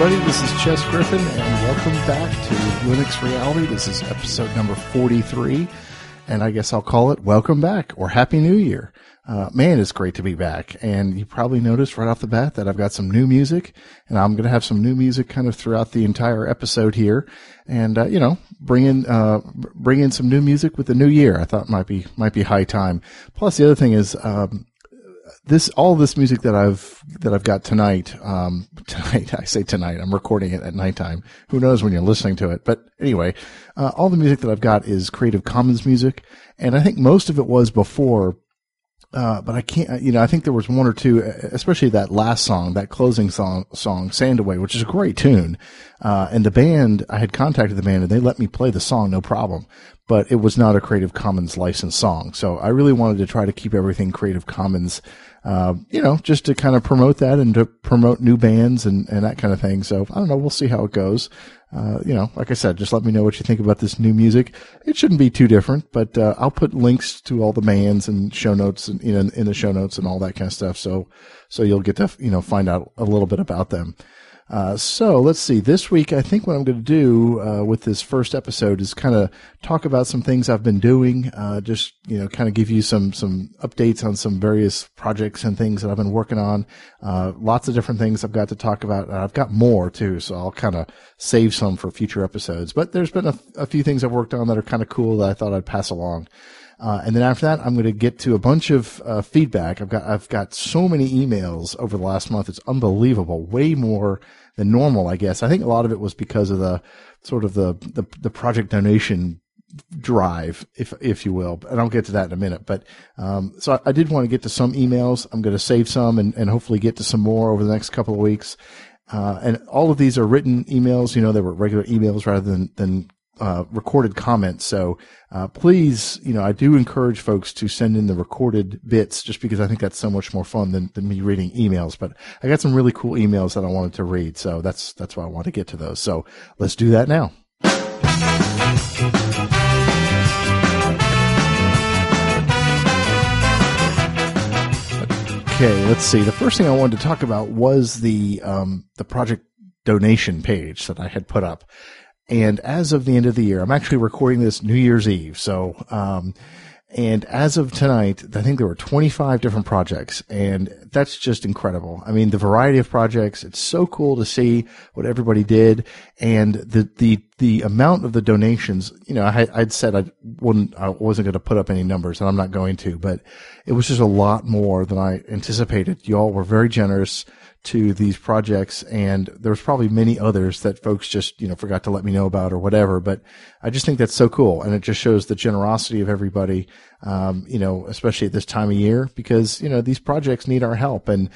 everybody. This is Chess Griffin, and welcome back to Linux Reality. This is episode number 43, and I guess I'll call it Welcome Back or Happy New Year. Uh, man, it's great to be back. And you probably noticed right off the bat that I've got some new music, and I'm going to have some new music kind of throughout the entire episode here. And, uh, you know, bring in, uh, bring in some new music with the new year. I thought might be, might be high time. Plus, the other thing is, um, this all this music that I've that I've got tonight. Um, tonight I say tonight. I'm recording it at nighttime. Who knows when you're listening to it? But anyway, uh, all the music that I've got is Creative Commons music, and I think most of it was before uh, but I can't, you know, I think there was one or two, especially that last song, that closing song, song, Sand Away, which is a great tune. Uh, and the band, I had contacted the band and they let me play the song, no problem. But it was not a Creative Commons licensed song. So I really wanted to try to keep everything Creative Commons, uh, you know, just to kind of promote that and to promote new bands and, and that kind of thing. So I don't know. We'll see how it goes uh, you know, like I said, just let me know what you think about this new music. It shouldn't be too different, but uh, I'll put links to all the bands and show notes and you know in the show notes and all that kind of stuff. So so you'll get to you know find out a little bit about them. Uh, so let's see. This week, I think what I'm going to do uh, with this first episode is kind of talk about some things I've been doing. Uh, just you know, kind of give you some some updates on some various projects and things that I've been working on. Uh, lots of different things I've got to talk about. I've got more too, so I'll kind of save some for future episodes. But there's been a, a few things I've worked on that are kind of cool that I thought I'd pass along. Uh, and then after that, I'm going to get to a bunch of uh, feedback. I've got I've got so many emails over the last month. It's unbelievable. Way more than normal, I guess. I think a lot of it was because of the sort of the the, the project donation drive, if if you will. And I'll get to that in a minute. But um, so I, I, did want to get to some emails. I'm going to save some and, and hopefully get to some more over the next couple of weeks. Uh, and all of these are written emails. You know, they were regular emails rather than than uh, recorded comments. So uh, please, you know, I do encourage folks to send in the recorded bits just because I think that's so much more fun than, than me reading emails. But I got some really cool emails that I wanted to read, so that's that's why I want to get to those. So let's do that now. Okay, let's see. The first thing I wanted to talk about was the um, the project donation page that I had put up. And as of the end of the year, I'm actually recording this New Year's Eve. So, um, and as of tonight, I think there were 25 different projects and that's just incredible. I mean, the variety of projects, it's so cool to see what everybody did and the, the, the amount of the donations, you know, I, would said I wouldn't, I wasn't going to put up any numbers and I'm not going to, but it was just a lot more than I anticipated. Y'all were very generous to these projects and there's probably many others that folks just, you know, forgot to let me know about or whatever. But I just think that's so cool. And it just shows the generosity of everybody, um, you know, especially at this time of year because, you know, these projects need our help. And,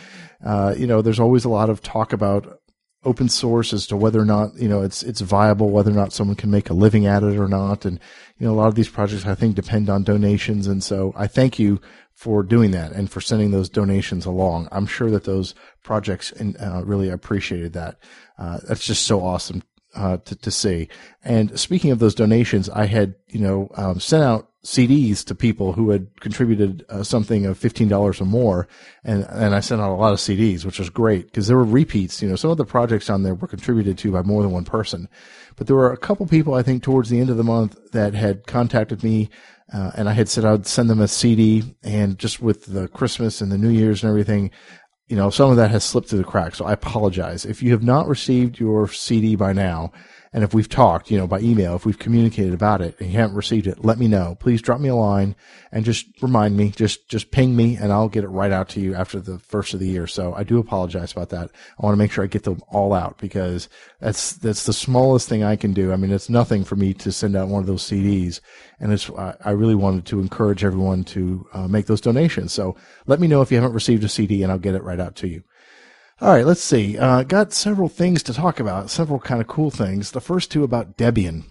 uh, you know, there's always a lot of talk about open source as to whether or not you know it's it's viable, whether or not someone can make a living at it or not. And you know, a lot of these projects I think depend on donations, and so I thank you for doing that and for sending those donations along. I'm sure that those projects uh, really appreciated that. Uh, that's just so awesome uh, to, to see. And speaking of those donations, I had, you know, um, sent out CDs to people who had contributed uh, something of $15 or more. And, and I sent out a lot of CDs, which was great because there were repeats. You know, some of the projects on there were contributed to by more than one person, but there were a couple people, I think, towards the end of the month that had contacted me. Uh, and I had said I'd send them a CD and just with the Christmas and the New Year's and everything, you know, some of that has slipped through the cracks. So I apologize. If you have not received your CD by now, and if we've talked, you know, by email, if we've communicated about it and you haven't received it, let me know. Please drop me a line and just remind me, just, just ping me and I'll get it right out to you after the first of the year. So I do apologize about that. I want to make sure I get them all out because that's, that's the smallest thing I can do. I mean, it's nothing for me to send out one of those CDs and it's, I really wanted to encourage everyone to uh, make those donations. So let me know if you haven't received a CD and I'll get it right out to you. All right, let's see. Uh, got several things to talk about, several kind of cool things. The first two about Debian.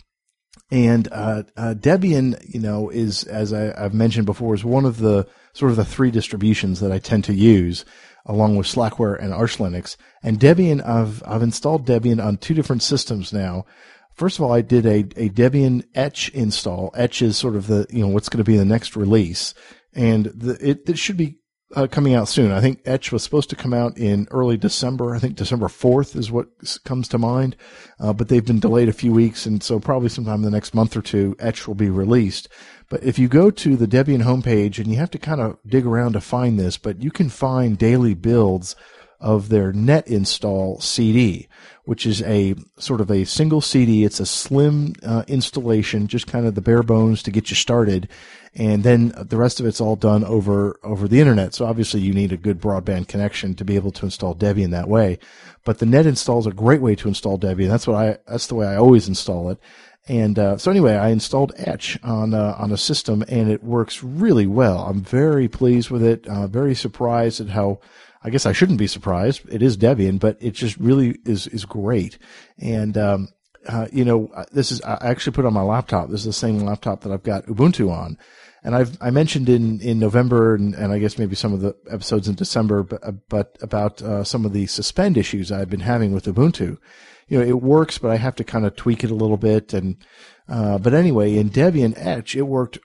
And uh, uh, Debian, you know, is as I, have mentioned before, is one of the sort of the three distributions that I tend to use, along with Slackware and Arch Linux. And Debian, I've I've installed Debian on two different systems now. First of all, I did a, a Debian Etch install. Etch is sort of the you know what's going to be the next release, and the, it, it should be uh, coming out soon. I think Etch was supposed to come out in early December. I think December 4th is what comes to mind. Uh, but they've been delayed a few weeks. And so probably sometime in the next month or two, Etch will be released. But if you go to the Debian homepage and you have to kind of dig around to find this, but you can find daily builds of their net install CD, which is a sort of a single CD. It's a slim uh, installation, just kind of the bare bones to get you started. And then the rest of it's all done over, over the internet. So obviously you need a good broadband connection to be able to install Debian that way. But the net install is a great way to install Debian. That's what I, that's the way I always install it. And uh, so anyway, I installed Etch on uh, on a system, and it works really well. I'm very pleased with it. Uh, very surprised at how I guess I shouldn't be surprised. It is Debian, but it just really is is great. And um, uh, you know, uh, this is I actually put on my laptop. This is the same laptop that I've got Ubuntu on. And I've I mentioned in in November and, and I guess maybe some of the episodes in December, but, uh, but about uh, some of the suspend issues I've been having with Ubuntu. You know, it works, but I have to kind of tweak it a little bit. And uh, but anyway, in Debian Etch, it worked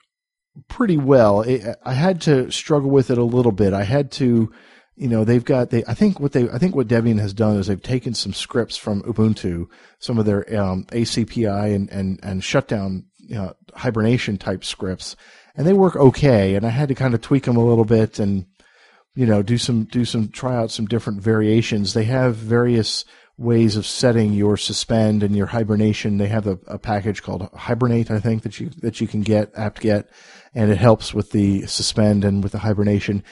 pretty well. It, I had to struggle with it a little bit. I had to you know they've got they I think what they I think what Debian has done is they've taken some scripts from Ubuntu, some of their um, ACPI and and and shutdown you know, hibernation type scripts, and they work okay. And I had to kind of tweak them a little bit and you know do some do some try out some different variations. They have various ways of setting your suspend and your hibernation. They have a, a package called Hibernate, I think that you that you can get apt-get, and it helps with the suspend and with the hibernation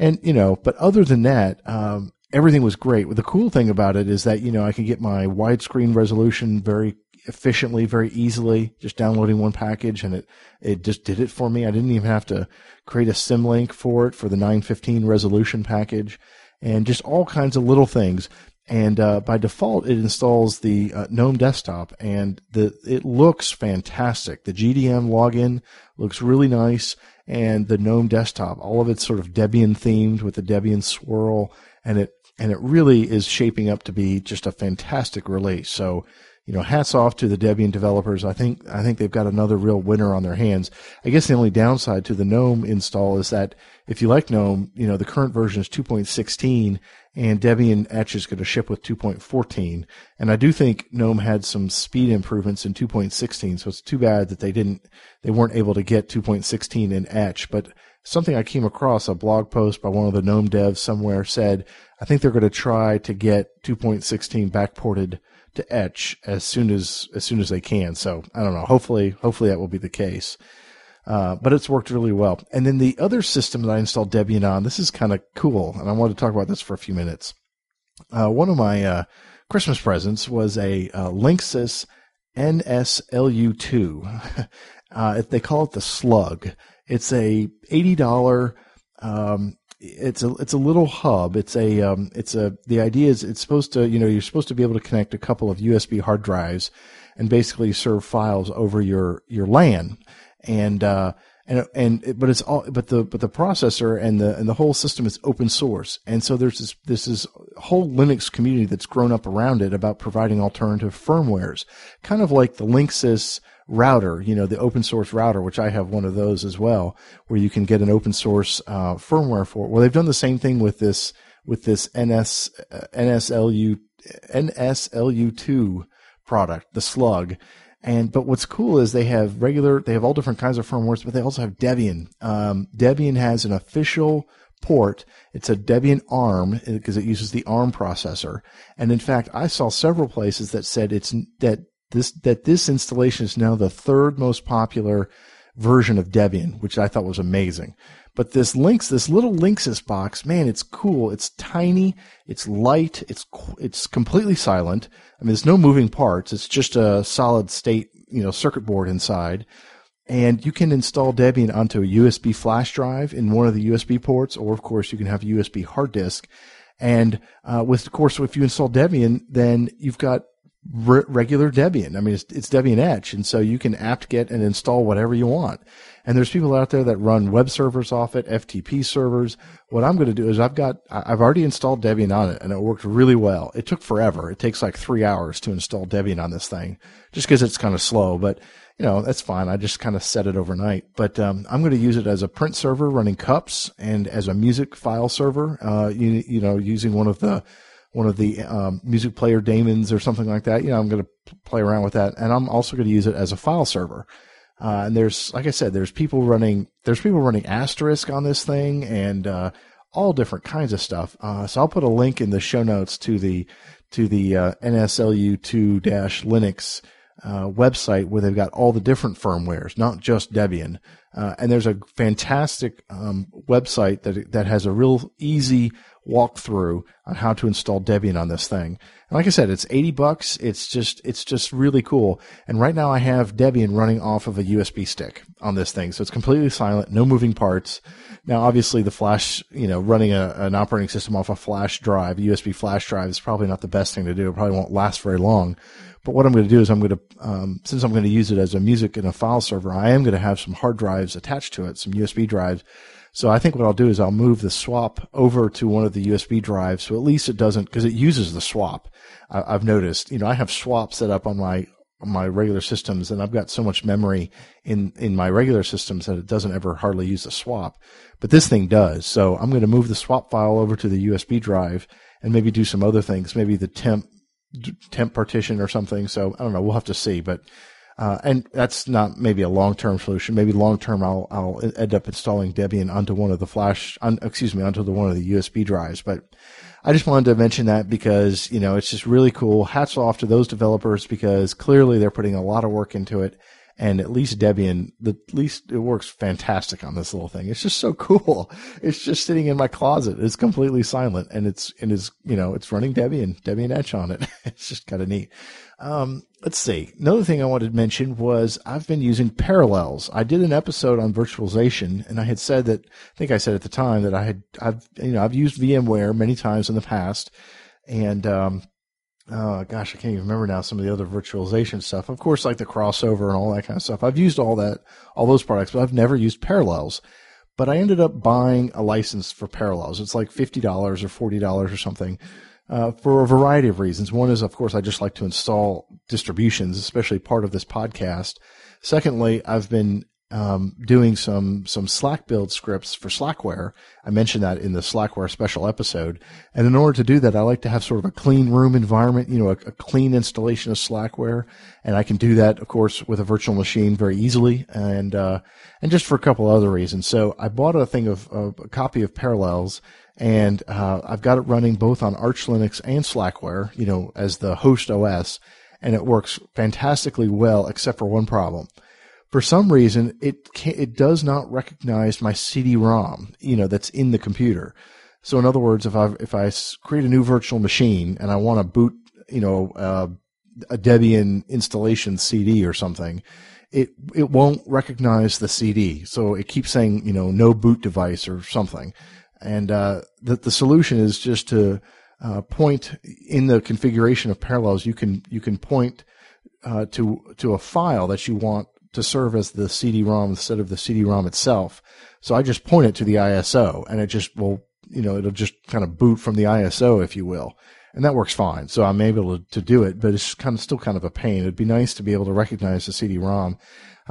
and you know, but other than that, um, everything was great. The cool thing about it is that you know I can get my widescreen resolution very efficiently, very easily, just downloading one package, and it it just did it for me. I didn't even have to create a symlink for it for the 915 resolution package, and just all kinds of little things. And uh, by default, it installs the uh, GNOME desktop, and the it looks fantastic. The GDM login looks really nice and the GNOME desktop. All of it's sort of Debian themed with the Debian swirl, and it and it really is shaping up to be just a fantastic release. So, you know, hats off to the Debian developers. I think I think they've got another real winner on their hands. I guess the only downside to the GNOME install is that if you like GNOME, you know, the current version is 2.16 and Debian Etch is going to ship with 2.14. And I do think GNOME had some speed improvements in 2.16, so it's too bad that they didn't, they weren't able to get 2.16 in Etch. But something I came across, a blog post by one of the GNOME devs somewhere said, I think they're going to try to get 2.16 backported to Etch as soon as as soon as they can. So I don't know. Hopefully, hopefully that will be the case. Uh, but it's worked really well. And then the other system that I installed Debian on, this is kind of cool, and I wanted to talk about this for a few minutes. Uh, one of my uh, Christmas presents was a uh, Linksys NSLU2. Uh, they call it the Slug. It's a eighty dollar. Um, it's a it's a little hub. It's a um, it's a the idea is it's supposed to you know you're supposed to be able to connect a couple of USB hard drives and basically serve files over your your LAN. And uh, and and but it's all but the but the processor and the and the whole system is open source, and so there's this this is whole Linux community that's grown up around it about providing alternative firmwares, kind of like the Linksys router, you know, the open source router, which I have one of those as well, where you can get an open source uh, firmware for. it. Well, they've done the same thing with this with this NS uh, NSLU NSLU2 product, the Slug, and but what's cool is they have regular, they have all different kinds of firmwares, but they also have Debian. Um, Debian has an official port. It's a Debian ARM because it uses the ARM processor. And in fact, I saw several places that said it's that this that this installation is now the third most popular version of Debian, which I thought was amazing. But this links, this little Linksys box, man, it's cool. It's tiny. It's light. It's it's completely silent. I mean, there's no moving parts. It's just a solid state, you know, circuit board inside. And you can install Debian onto a USB flash drive in one of the USB ports, or of course you can have a USB hard disk. And uh, with, of course, if you install Debian, then you've got re- regular Debian. I mean, it's, it's Debian Etch, and so you can apt-get and install whatever you want. And there's people out there that run web servers off it, FTP servers. What I'm going to do is I've got, I've already installed Debian on it and it worked really well. It took forever. It takes like three hours to install Debian on this thing just because it's kind of slow, but you know, that's fine. I just kind of set it overnight, but, um, I'm going to use it as a print server running cups and as a music file server, uh, you, you know, using one of the, one of the um, music player daemons or something like that. You know, I'm going to play around with that, and I'm also going to use it as a file server. Uh, and there's, like I said, there's people running, there's people running asterisk on this thing and, uh, all different kinds of stuff. Uh, so I'll put a link in the show notes to the, to the, uh, NSLU2 Linux, uh, website where they've got all the different firmwares, not just Debian. Uh, and there's a fantastic, um, website that, that has a real easy walkthrough on how to install Debian on this thing. And like I said, it's 80 bucks. It's just, it's just really cool. And right now I have Debian running off of a USB stick on this thing. So it's completely silent, no moving parts. Now, obviously the flash, you know, running a, an operating system off a flash drive, USB flash drive is probably not the best thing to do. It probably won't last very long. But what I'm going to do is I'm going to, um, since I'm going to use it as a music and a file server, I am going to have some hard drives attached to it, some USB drives so I think what I'll do is I'll move the swap over to one of the USB drives. So at least it doesn't, because it uses the swap. I, have noticed, you know, I have swap set up on my, on my regular systems and I've got so much memory in, in my regular systems that it doesn't ever hardly use the swap. But this thing does. So I'm going to move the swap file over to the USB drive and maybe do some other things, maybe the temp, temp partition or something. So I don't know. We'll have to see, but uh, and that's not maybe a long-term solution. Maybe long-term, I'll I'll end up installing Debian onto one of the flash, excuse me, onto the one of the USB drives. But I just wanted to mention that because you know it's just really cool. Hats off to those developers because clearly they're putting a lot of work into it. And at least Debian, the, at least it works fantastic on this little thing. It's just so cool. It's just sitting in my closet. It's completely silent and it's, and is, you know, it's running Debian, Debian Etch on it. it's just kind of neat. Um, let's see. Another thing I wanted to mention was I've been using Parallels. I did an episode on virtualization, and I had said that I think I said at the time that I had I've you know I've used VMware many times in the past, and um, oh gosh, I can't even remember now some of the other virtualization stuff. Of course, like the crossover and all that kind of stuff. I've used all that, all those products, but I've never used Parallels. But I ended up buying a license for Parallels. It's like fifty dollars or forty dollars or something uh, for a variety of reasons. One is, of course, I just like to install distributions, especially part of this podcast. Secondly, I've been um, doing some some Slack build scripts for Slackware. I mentioned that in the Slackware special episode. And in order to do that, I like to have sort of a clean room environment, you know, a, a clean installation of Slackware, and I can do that, of course, with a virtual machine very easily, and uh, and just for a couple other reasons. So I bought a thing of, a copy of Parallels and uh, I've got it running both on Arch Linux and Slackware, you know, as the host OS, and it works fantastically well, except for one problem. For some reason, it it does not recognize my CD-ROM, you know, that's in the computer. So, in other words, if I if I create a new virtual machine and I want to boot, you know, uh, a Debian installation CD or something, it it won't recognize the CD. So it keeps saying, you know, no boot device or something. And uh, the the solution is just to uh, point in the configuration of Parallels. You can you can point uh, to to a file that you want to serve as the CD-ROM instead of the CD-ROM itself. So I just point it to the ISO, and it just will you know it'll just kind of boot from the ISO, if you will. And that works fine. So I'm able to, to do it, but it's kind of still kind of a pain. It'd be nice to be able to recognize the CD-ROM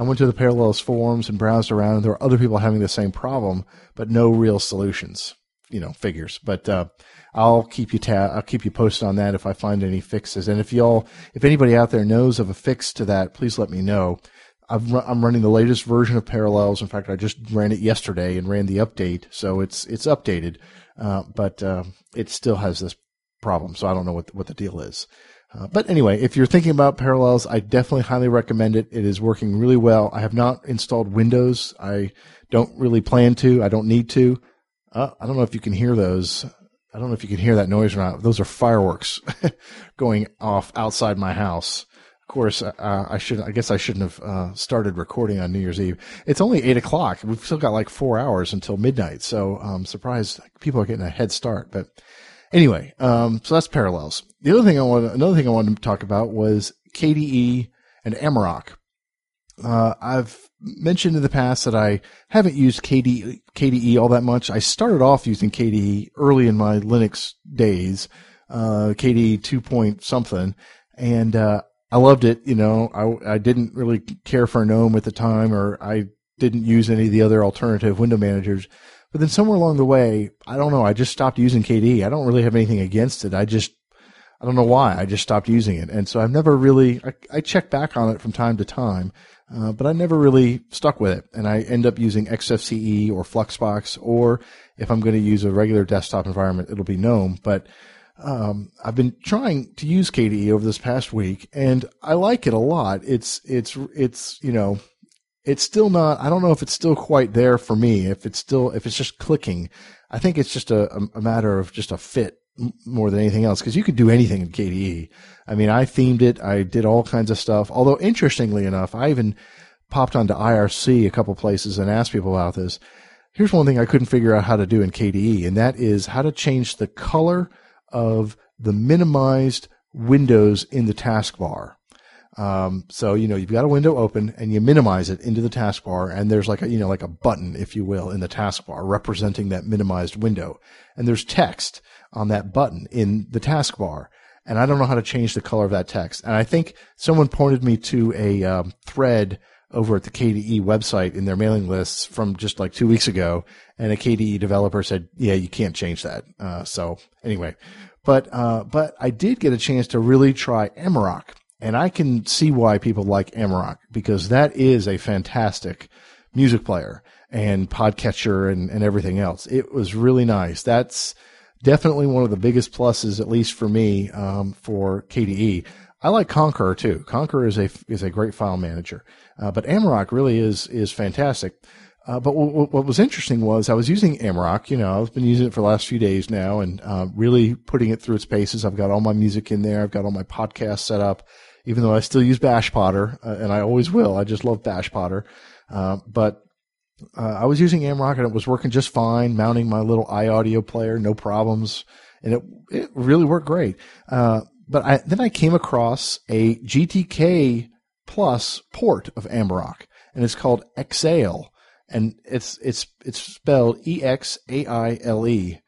I went to the Parallels forums and browsed around, and there were other people having the same problem, but no real solutions. You know, figures. But uh, I'll keep you ta- I'll keep you posted on that if I find any fixes. And if y'all, if anybody out there knows of a fix to that, please let me know. I am running the latest version of Parallels. In fact, I just ran it yesterday and ran the update, so it's it's updated, uh, but uh, it still has this problem. So I don't know what what the deal is. Uh, but anyway, if you're thinking about Parallels, I definitely highly recommend it. It is working really well. I have not installed Windows. I don't really plan to. I don't need to. Uh, I don't know if you can hear those. I don't know if you can hear that noise or not. Those are fireworks going off outside my house. Course, uh, I should. I guess I shouldn't have uh, started recording on New Year's Eve. It's only eight o'clock. We've still got like four hours until midnight. So I'm surprised people are getting a head start. But Anyway, um, so that's parallels. The other thing I want, another thing I wanted to talk about was KDE and Amarok. Uh, I've mentioned in the past that I haven't used KDE, KDE all that much. I started off using KDE early in my Linux days, uh, KDE 2 point something, and uh, I loved it. You know, I, I didn't really care for GNOME at the time, or I didn't use any of the other alternative window managers. But then somewhere along the way, I don't know, I just stopped using KDE. I don't really have anything against it. I just I don't know why. I just stopped using it. And so I've never really, I, I check back on it from time to time, uh, but I never really stuck with it. And I end up using XFCE or Fluxbox, or if I'm going to use a regular desktop environment, it'll be GNOME. But, um, I've been trying to use KDE over this past week and I like it a lot. It's, it's, it's, you know, it's still not, I don't know if it's still quite there for me. If it's still, if it's just clicking, I think it's just a, a matter of just a fit more than anything else because you could do anything in KDE. I mean, I themed it. I did all kinds of stuff. Although interestingly enough, I even popped onto IRC a couple places and asked people about this. Here's one thing I couldn't figure out how to do in KDE, and that is how to change the color of the minimized windows in the taskbar. Um, so, you know, you've got a window open and you minimize it into the taskbar and there's like a, you know, like a button, if you will, in the taskbar representing that minimized window. And there's text on that button in the taskbar. And I don't know how to change the color of that text. And I think someone pointed me to a um, thread over at the KDE website in their mailing lists from just like two weeks ago. And a KDE developer said, yeah, you can't change that. Uh, so anyway, but, uh, but I did get a chance to really try Amarok and I can see why people like Amarok because that is a fantastic music player and podcatcher and, and everything else. It was really nice. That's, definitely one of the biggest pluses, at least for me, um, for KDE. I like Konqueror too. Konqueror is a is a great file manager, uh, but Amarok really is is fantastic. Uh, but w- what was interesting was I was using Amarok. You know, I've been using it for the last few days now, and uh, really putting it through its paces. I've got all my music in there. I've got all my podcasts set up. Even though I still use BashPodder, uh, and I always will. I just love BashPodder. Uh, but uh, I was using Amarok and it was working just fine, mounting my little iAudio player, no problems. And it, it really worked great. But I, then I came across a GTK plus port of Amarok and it's called Exaile, and it's, it's, it's spelled E-X-A-I-L-E.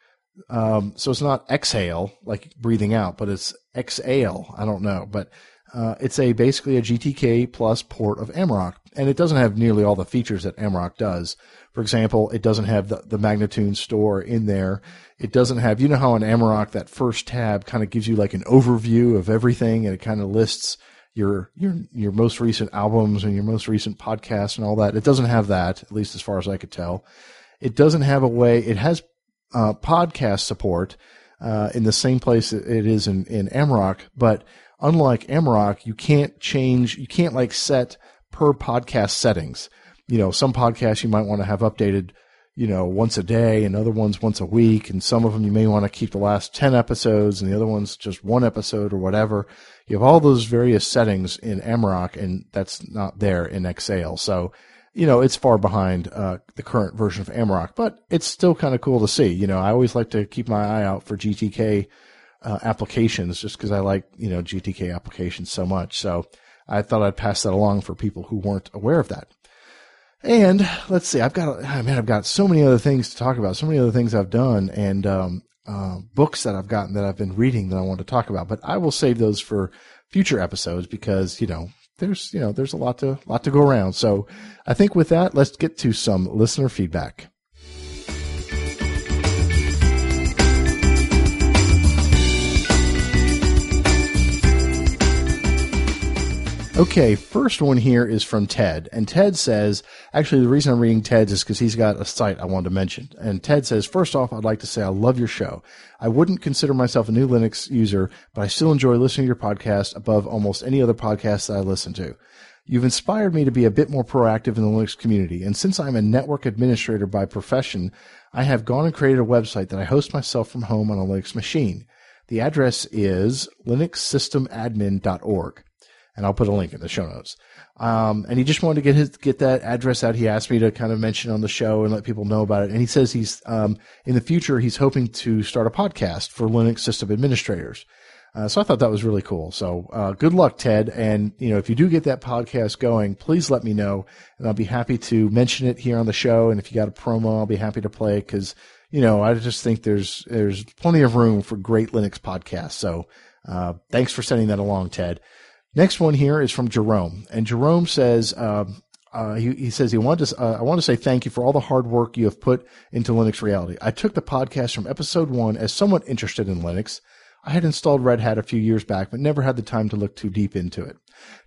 Um, so it's not exhale, like breathing out, but it's exhale. I don't know, but, uh, it's a basically a GTK plus port of Amarok and it doesn't have nearly all the features that Amarok does. For example, it doesn't have the, the Magnatune store in there. It doesn't have, you know how in Amarok that first tab kind of gives you like an overview of everything and it kind of lists your, your, your most recent albums and your most recent podcasts and all that. It doesn't have that, at least as far as I could tell. It doesn't have a way, it has, uh, podcast support, uh, in the same place it is in, in Amarok, but unlike Amarok, you can't change, you can't like set per podcast settings. You know, some podcasts you might want to have updated, you know, once a day and other ones once a week. And some of them you may want to keep the last 10 episodes and the other ones just one episode or whatever. You have all those various settings in Amarok and that's not there in Exaile. So, you know, it's far behind, uh, the current version of Amarok, but it's still kind of cool to see. You know, I always like to keep my eye out for GTK, uh, applications just because I like, you know, GTK applications so much. So, I thought I'd pass that along for people who weren't aware of that. And let's see, I've got, oh man, I've got so many other things to talk about, so many other things I've done and, um, uh, books that I've gotten that I've been reading that I want to talk about, but I will save those for future episodes because, you know, there's, you know, there's a lot to, lot to go around. So I think with that, let's get to some listener feedback. Okay, first one here is from Ted. And Ted says, actually, the reason I'm reading Ted's is because he's got a site I wanted to mention. And Ted says, first off, I'd like to say I love your show. I wouldn't consider myself a new Linux user, but I still enjoy listening to your podcast above almost any other podcast that I listen to. You've inspired me to be a bit more proactive in the Linux community. And since I'm a network administrator by profession, I have gone and created a website that I host myself from home on a Linux machine. The address is linuxsystemadmin.org. and I'll put a link in the show notes. Um, and he just wanted to get his get that address out. He asked me to kind of mention on the show and let people know about it. And he says he's um, in the future he's hoping to start a podcast for Linux system administrators. Uh, so I thought that was really cool. So uh, good luck, Ted. And you know, if you do get that podcast going, please let me know, and I'll be happy to mention it here on the show. And if you got a promo, I'll be happy to play because you know I just think there's there's plenty of room for great Linux podcasts. So uh, thanks for sending that along, Ted. Next one here is from Jerome, and Jerome says, um, uh, he, he, says he wanted to, uh, I want to say thank you for all the hard work you have put into Linux Reality. I took the podcast from episode one as somewhat interested in Linux. I had installed Red Hat a few years back, but never had the time to look too deep into it.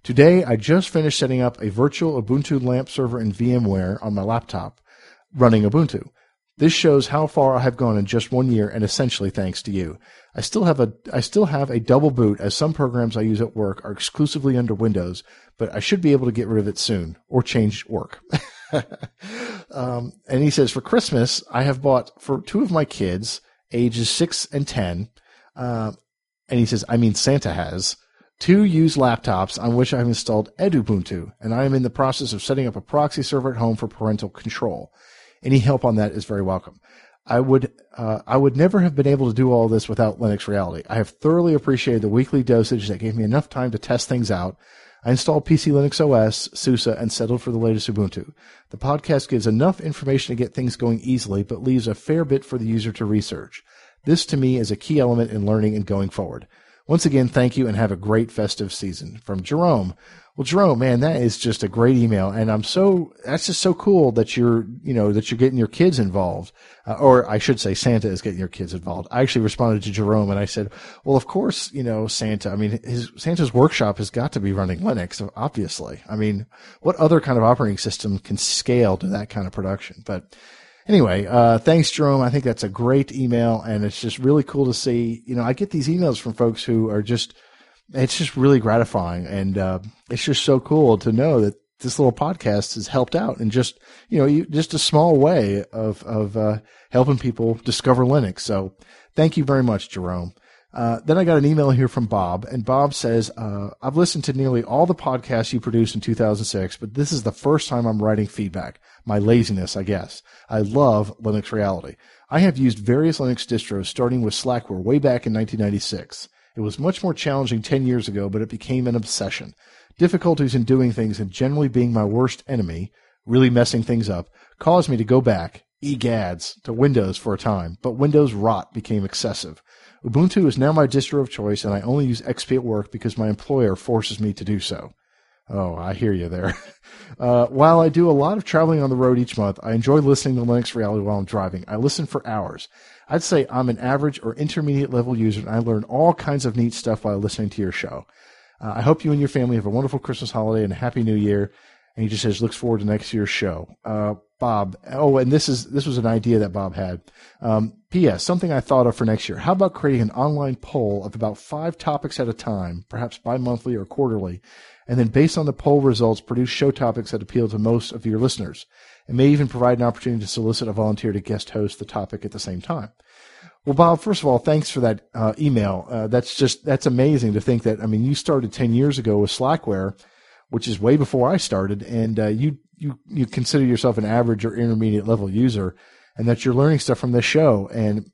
Today, I just finished setting up a virtual Ubuntu LAMP server in VMware on my laptop running Ubuntu. This shows how far I have gone in just one year and essentially thanks to you. I still have a I still have a double boot as some programs I use at work are exclusively under Windows, but I should be able to get rid of it soon or change work. um, and he says for Christmas I have bought for two of my kids ages six and ten, uh, and he says I mean Santa has two used laptops on which I've installed Edubuntu, and I am in the process of setting up a proxy server at home for parental control. Any help on that is very welcome. I would uh, I would never have been able to do all this without Linux Reality. I have thoroughly appreciated the weekly dosage that gave me enough time to test things out. I installed PC Linux OS, SUSE, and settled for the latest Ubuntu. The podcast gives enough information to get things going easily, but leaves a fair bit for the user to research. This to me is a key element in learning and going forward. Once again, thank you and have a great festive season. From Jerome, well, Jerome, man, that is just a great email, and I'm so that's just so cool that you're you know that you're getting your kids involved, uh, or I should say Santa is getting your kids involved. I actually responded to Jerome and I said, well, of course, you know Santa. I mean, his Santa's workshop has got to be running Linux, obviously. I mean, what other kind of operating system can scale to that kind of production? But anyway, uh, thanks, Jerome. I think that's a great email, and it's just really cool to see. You know, I get these emails from folks who are just it's just really gratifying, and uh, it's just so cool to know that this little podcast has helped out in just you know just a small way of of uh, helping people discover Linux. So thank you very much, Jerome. Uh, then I got an email here from Bob, and Bob says, uh, I've listened to nearly all the podcasts you produced in 2006, but this is the first time I'm writing feedback. My laziness, I guess. I love Linux Reality. I have used various Linux distros, starting with Slackware way back in 1996. It was much more challenging 10 years ago, but it became an obsession. Difficulties in doing things and generally being my worst enemy, really messing things up, caused me to go back, egads, to Windows for a time, but Windows rot became excessive. Ubuntu is now my distro of choice, and I only use XP at work because my employer forces me to do so. Oh, I hear you there. Uh, while I do a lot of traveling on the road each month, I enjoy listening to Linux Reality while I'm driving. I listen for hours. I'd say I'm an average or intermediate level user, and I learn all kinds of neat stuff while listening to your show. Uh, I hope you and your family have a wonderful Christmas holiday and a happy New Year. And he just says looks forward to next year's show. Uh, Bob. Oh, and this is this was an idea that Bob had. Um, P.S. Something I thought of for next year. How about creating an online poll of about five topics at a time, perhaps bi-monthly or quarterly, and then based on the poll results, produce show topics that appeal to most of your listeners and may even provide an opportunity to solicit a volunteer to guest host the topic at the same time. Well, Bob, first of all, thanks for that uh, email. Uh, that's just that's amazing to think that. I mean, you started ten years ago with Slackware, which is way before I started, and uh, you you you consider yourself an average or intermediate level user, and that you're learning stuff from this show. And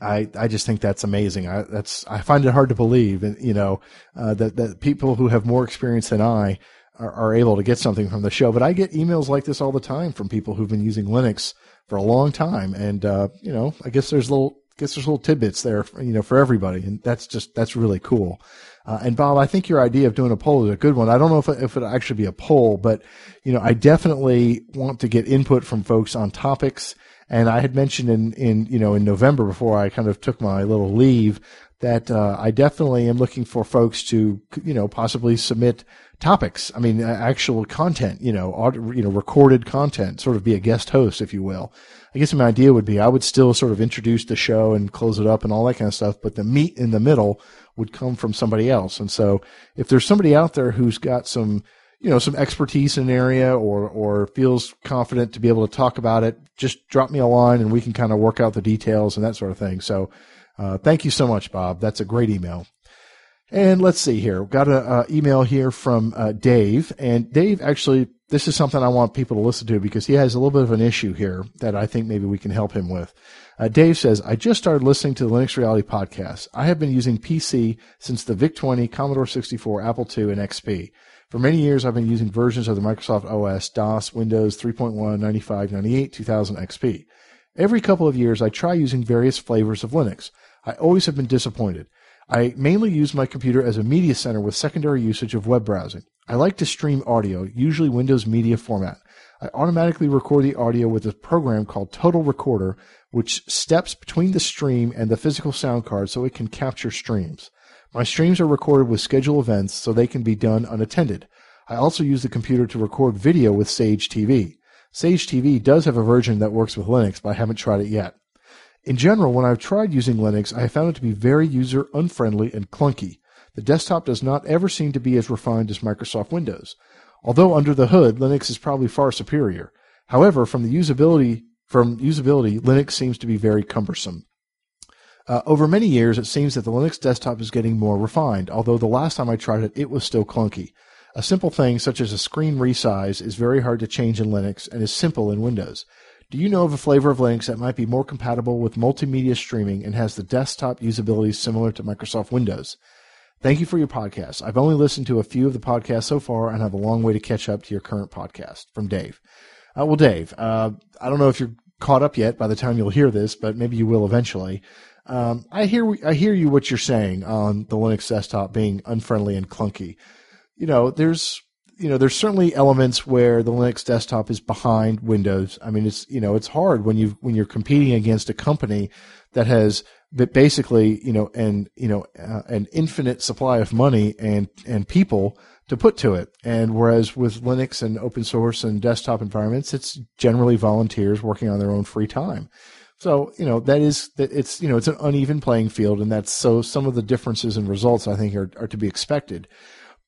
I I just think that's amazing. I that's I find it hard to believe, and you know, uh, that that people who have more experience than I are, are able to get something from the show. But I get emails like this all the time from people who've been using Linux for a long time, and uh, you know, I guess there's little guess there's little tidbits there, for, you know, for everybody, and that's just that's really cool. Uh, and Bob, I think your idea of doing a poll is a good one. I don't know if it, if it actually be a poll, but you know, I definitely want to get input from folks on topics. And I had mentioned in in you know in November before I kind of took my little leave that uh, I definitely am looking for folks to you know possibly submit topics. I mean, actual content, you know, audio, you know, recorded content, sort of be a guest host, if you will. I guess my idea would be I would still sort of introduce the show and close it up and all that kind of stuff, but the meat in the middle would come from somebody else. And so if there's somebody out there who's got some, you know, some expertise in an area or, or feels confident to be able to talk about it, just drop me a line and we can kind of work out the details and that sort of thing. So, uh, thank you so much, Bob. That's a great email. And let's see here. We've got an email here from uh, Dave, and Dave actually, this is something I want people to listen to because he has a little bit of an issue here that I think maybe we can help him with. Uh, Dave says, I just started listening to the Linux Reality podcast. I have been using PC since the VIC-20, Commodore 64, Apple II, and XP. For many years, I've been using versions of the Microsoft OS, DOS, Windows 3.1, 95, 98, 2000 XP. Every couple of years, I try using various flavors of Linux. I always have been disappointed. I mainly use my computer as a media center with secondary usage of web browsing. I like to stream audio, usually Windows Media format. I automatically record the audio with a program called Total Recorder, which steps between the stream and the physical sound card so it can capture streams. My streams are recorded with scheduled events so they can be done unattended. I also use the computer to record video with Sage TV. Sage TV does have a version that works with Linux, but I haven't tried it yet. In general, when I've tried using Linux, I have found it to be very user unfriendly and clunky. The desktop does not ever seem to be as refined as Microsoft Windows. Although under the hood, Linux is probably far superior. However, from the usability from usability, Linux seems to be very cumbersome. Uh, over many years, it seems that the Linux desktop is getting more refined, although the last time I tried it, it was still clunky. A simple thing such as a screen resize is very hard to change in Linux and is simple in Windows. Do you know of a flavor of Linux that might be more compatible with multimedia streaming and has the desktop usability similar to Microsoft Windows? Thank you for your podcast. I've only listened to a few of the podcasts so far and have a long way to catch up to your current podcast. From Dave. Uh, well, Dave, uh, I don't know if you're caught up yet by the time you'll hear this, but maybe you will eventually. Um, I hear I hear you what you're saying on the Linux desktop being unfriendly and clunky. You know, there's you know, there's certainly elements where the Linux desktop is behind Windows. I mean, it's you know, it's hard when you when you're competing against a company that has basically you know and you know uh, an infinite supply of money and and people to put to it. And whereas with Linux and open source and desktop environments, it's generally volunteers working on their own free time. So you know that is that it's you know it's an uneven playing field, and that's so some of the differences in results I think are, are to be expected.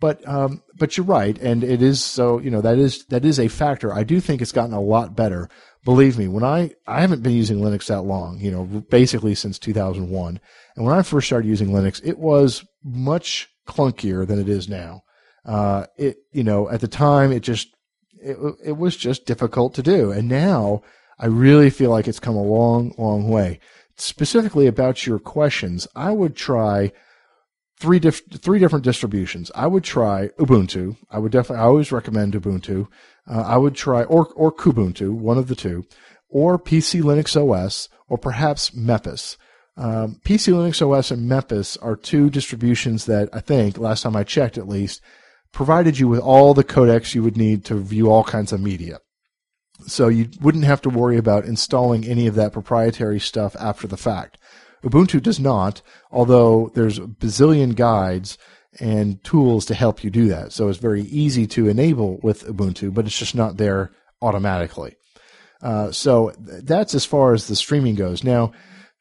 But um, but you're right, and it is so you know that is that is a factor. I do think it's gotten a lot better. Believe me, when I I haven't been using Linux that long, you know, basically since 2001, and when I first started using Linux, it was much clunkier than it is now. Uh, it you know at the time it just it it was just difficult to do, and now I really feel like it's come a long long way. Specifically about your questions, I would try three diff- three different distributions. I would try Ubuntu. I would definitely. I always recommend Ubuntu. Uh, I would try or or Kubuntu, one of the two, or PC Linux OS, or perhaps Mepis. Um, PC Linux OS and Mepis are two distributions that I think, last time I checked at least, provided you with all the codecs you would need to view all kinds of media. So you wouldn't have to worry about installing any of that proprietary stuff after the fact. Ubuntu does not, although there's a bazillion guides and tools to help you do that. So it's very easy to enable with Ubuntu, but it's just not there automatically. Uh, so that's as far as the streaming goes. Now,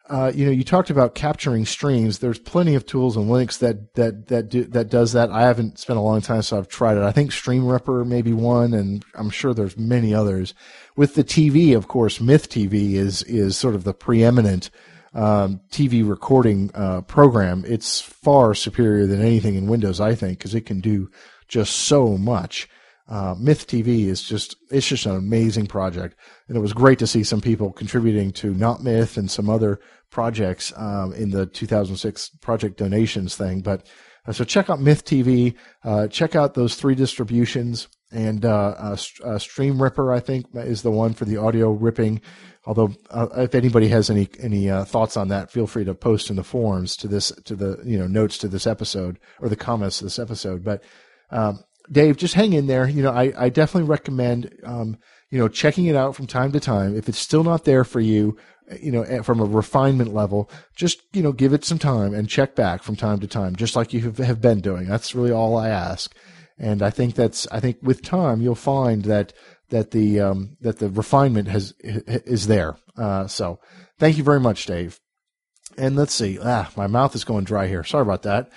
uh, you know, you talked about capturing streams. There's plenty of tools in Linux that that that do, that does that. I haven't spent a long time, so I've tried it. I think StreamRipper may be one, and I'm sure there's many others. With the TV, of course, Myth TV is is sort of the preeminent um, TV recording uh, program, it's far superior than anything in Windows, I think, because it can do just so much. Uh, Myth TV is just it's just an amazing project, and it was great to see some people contributing to KnoppMyth and some other projects um, in the 2006 project donations thing. But uh, so check out Myth TV, uh, check out those three distributions, and uh, uh, uh, Stream Ripper I think is the one for the audio ripping. Although, uh, if anybody has any any uh, thoughts on that, feel free to post in the forums to this to the you know notes to this episode or the comments to this episode. But um, Dave, just hang in there. You know, I, I definitely recommend um, you know checking it out from time to time. If it's still not there for you, you know, from a refinement level, just you know give it some time and check back from time to time, just like you have been doing. That's really all I ask. And I think that's I think with time you'll find that that the um, that the refinement has is there. Uh, so thank you very much, Dave. And let's see. Ah, my mouth is going dry here. Sorry about that.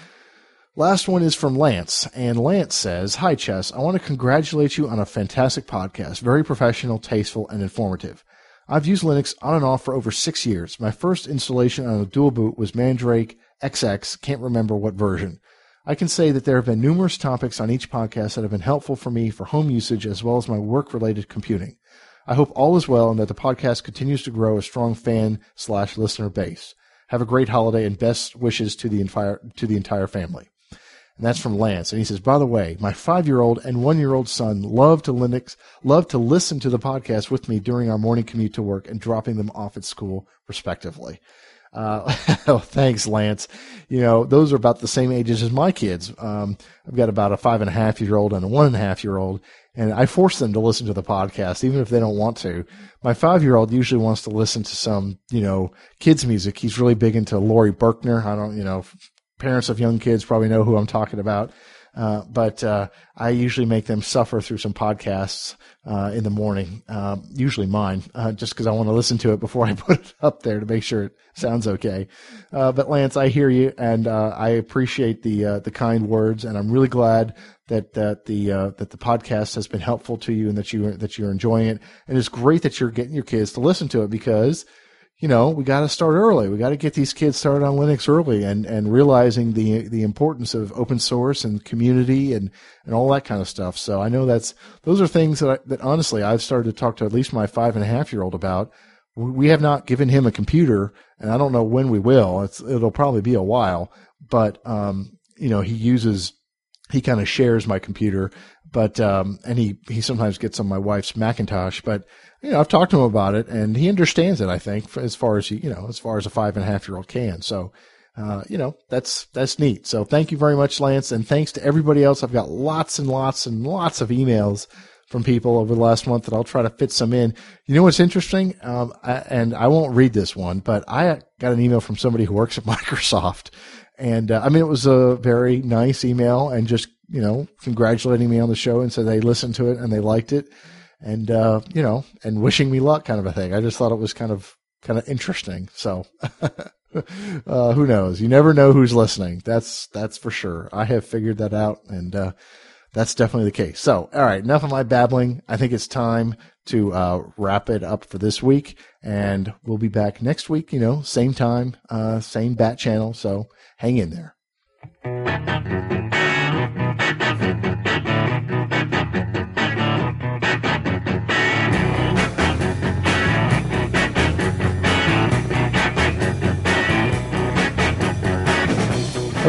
Last one is from Lance, and Lance says, "Hi, Chess. I want to congratulate you on a fantastic podcast. Very professional, tasteful, and informative." I've used Linux on and off for over six years. My first installation on a dual boot was Mandrake XX, can't remember what version. I can say that there have been numerous topics on each podcast that have been helpful for me for home usage as well as my work related computing. I hope all is well and that the podcast continues to grow a strong fan slash listener base. Have a great holiday and best wishes to the entire to the entire family. And that's from Lance. And he says, by the way, my five year old and one year old son love to Linux, love to listen to the podcast with me during our morning commute to work and dropping them off at school, respectively. Uh, oh, thanks, Lance. You know, those are about the same ages as my kids. Um, I've got about a five and a half year old and a one and a half year old, and I force them to listen to the podcast, even if they don't want to. My five year old usually wants to listen to some, you know, kids music. He's really big into Laurie Berkner. I don't, you know, parents of young kids probably know who I'm talking about. Uh, but uh, I usually make them suffer through some podcasts uh, in the morning, uh, usually mine, uh, just because I want to listen to it before I put it up there to make sure it sounds okay. Uh, but Lance, I hear you, and I appreciate the the kind words, and I'm really glad that that the that the podcast has been helpful to you and that you that you're enjoying it. And it's great that you're getting your kids to listen to it because you know, we got to start early. We got to get these kids started on Linux early and, and realizing the, the importance of open source and community and, and all that kind of stuff. So I know that's, those are things that, I, that honestly I've started to talk to at least my five and a half year old about. We have not given him a computer and I don't know when we will. It's, it'll probably be a while, but, um, you know, he uses, he kind of shares my computer, but, um, and he, he sometimes gets on my wife's Macintosh, but, you know, I've talked to him about it, and he understands it. I think as far as he, you know, as far as a five and a half year old can. So, uh, you know, that's that's neat. So, thank you very much, Lance, and thanks to everybody else. I've got lots and lots and lots of emails from people over the last month that I'll try to fit some in. You know what's interesting? Um, I, and I won't read this one, but I got an email from somebody who works at Microsoft, and uh, I mean, it was a very nice email, and just you know, congratulating me on the show and said they listened to it and they liked it and uh, you know, and wishing me luck, kind of a thing. I just thought it was kind of kind of interesting. So, uh, who knows? You never know who's listening. That's that's for sure. I have figured that out, and uh, that's definitely the case. So, all right, enough of my babbling. I think it's time to uh, wrap it up for this week, and we'll be back next week. You know, same time, uh, same bat channel. So, hang in there.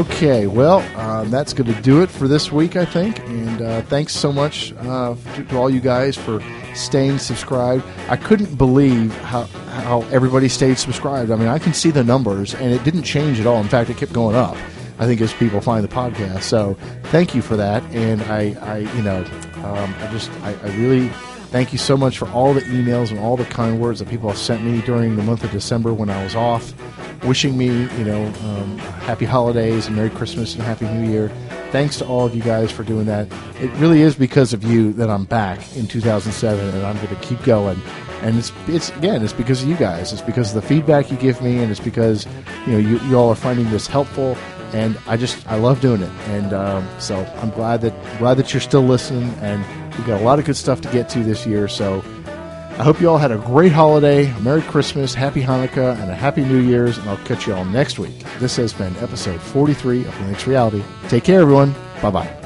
Okay, well, um, that's going to do it for this week, I think. And uh, thanks so much uh, to, to, all you guys for staying subscribed. I couldn't believe how, how everybody stayed subscribed. I mean, I can see the numbers, and it didn't change at all. In fact, it kept going up. I think as people find the podcast. So thank you for that. And I, I you know, um, I just, I, I really thank you so much for all the emails and all the kind words that people have sent me during the month of December when I was off wishing me, you know, um, happy holidays and Merry Christmas and Happy New Year. Thanks to all of you guys for doing that. It really is because of you that I'm back in 2007 and I'm going to keep going. And it's, it's again, it's because of you guys. It's because of the feedback you give me, and it's because you know you, you all are finding this helpful. And I just I love doing it, and um, so I'm glad that glad that you're still listening. And we've got a lot of good stuff to get to this year. So I hope you all had a great holiday, Merry Christmas, Happy Hanukkah, and a Happy New Year's, and I'll catch you all next week. This has been episode 43 of Linux Reality. Take care, everyone. Bye bye.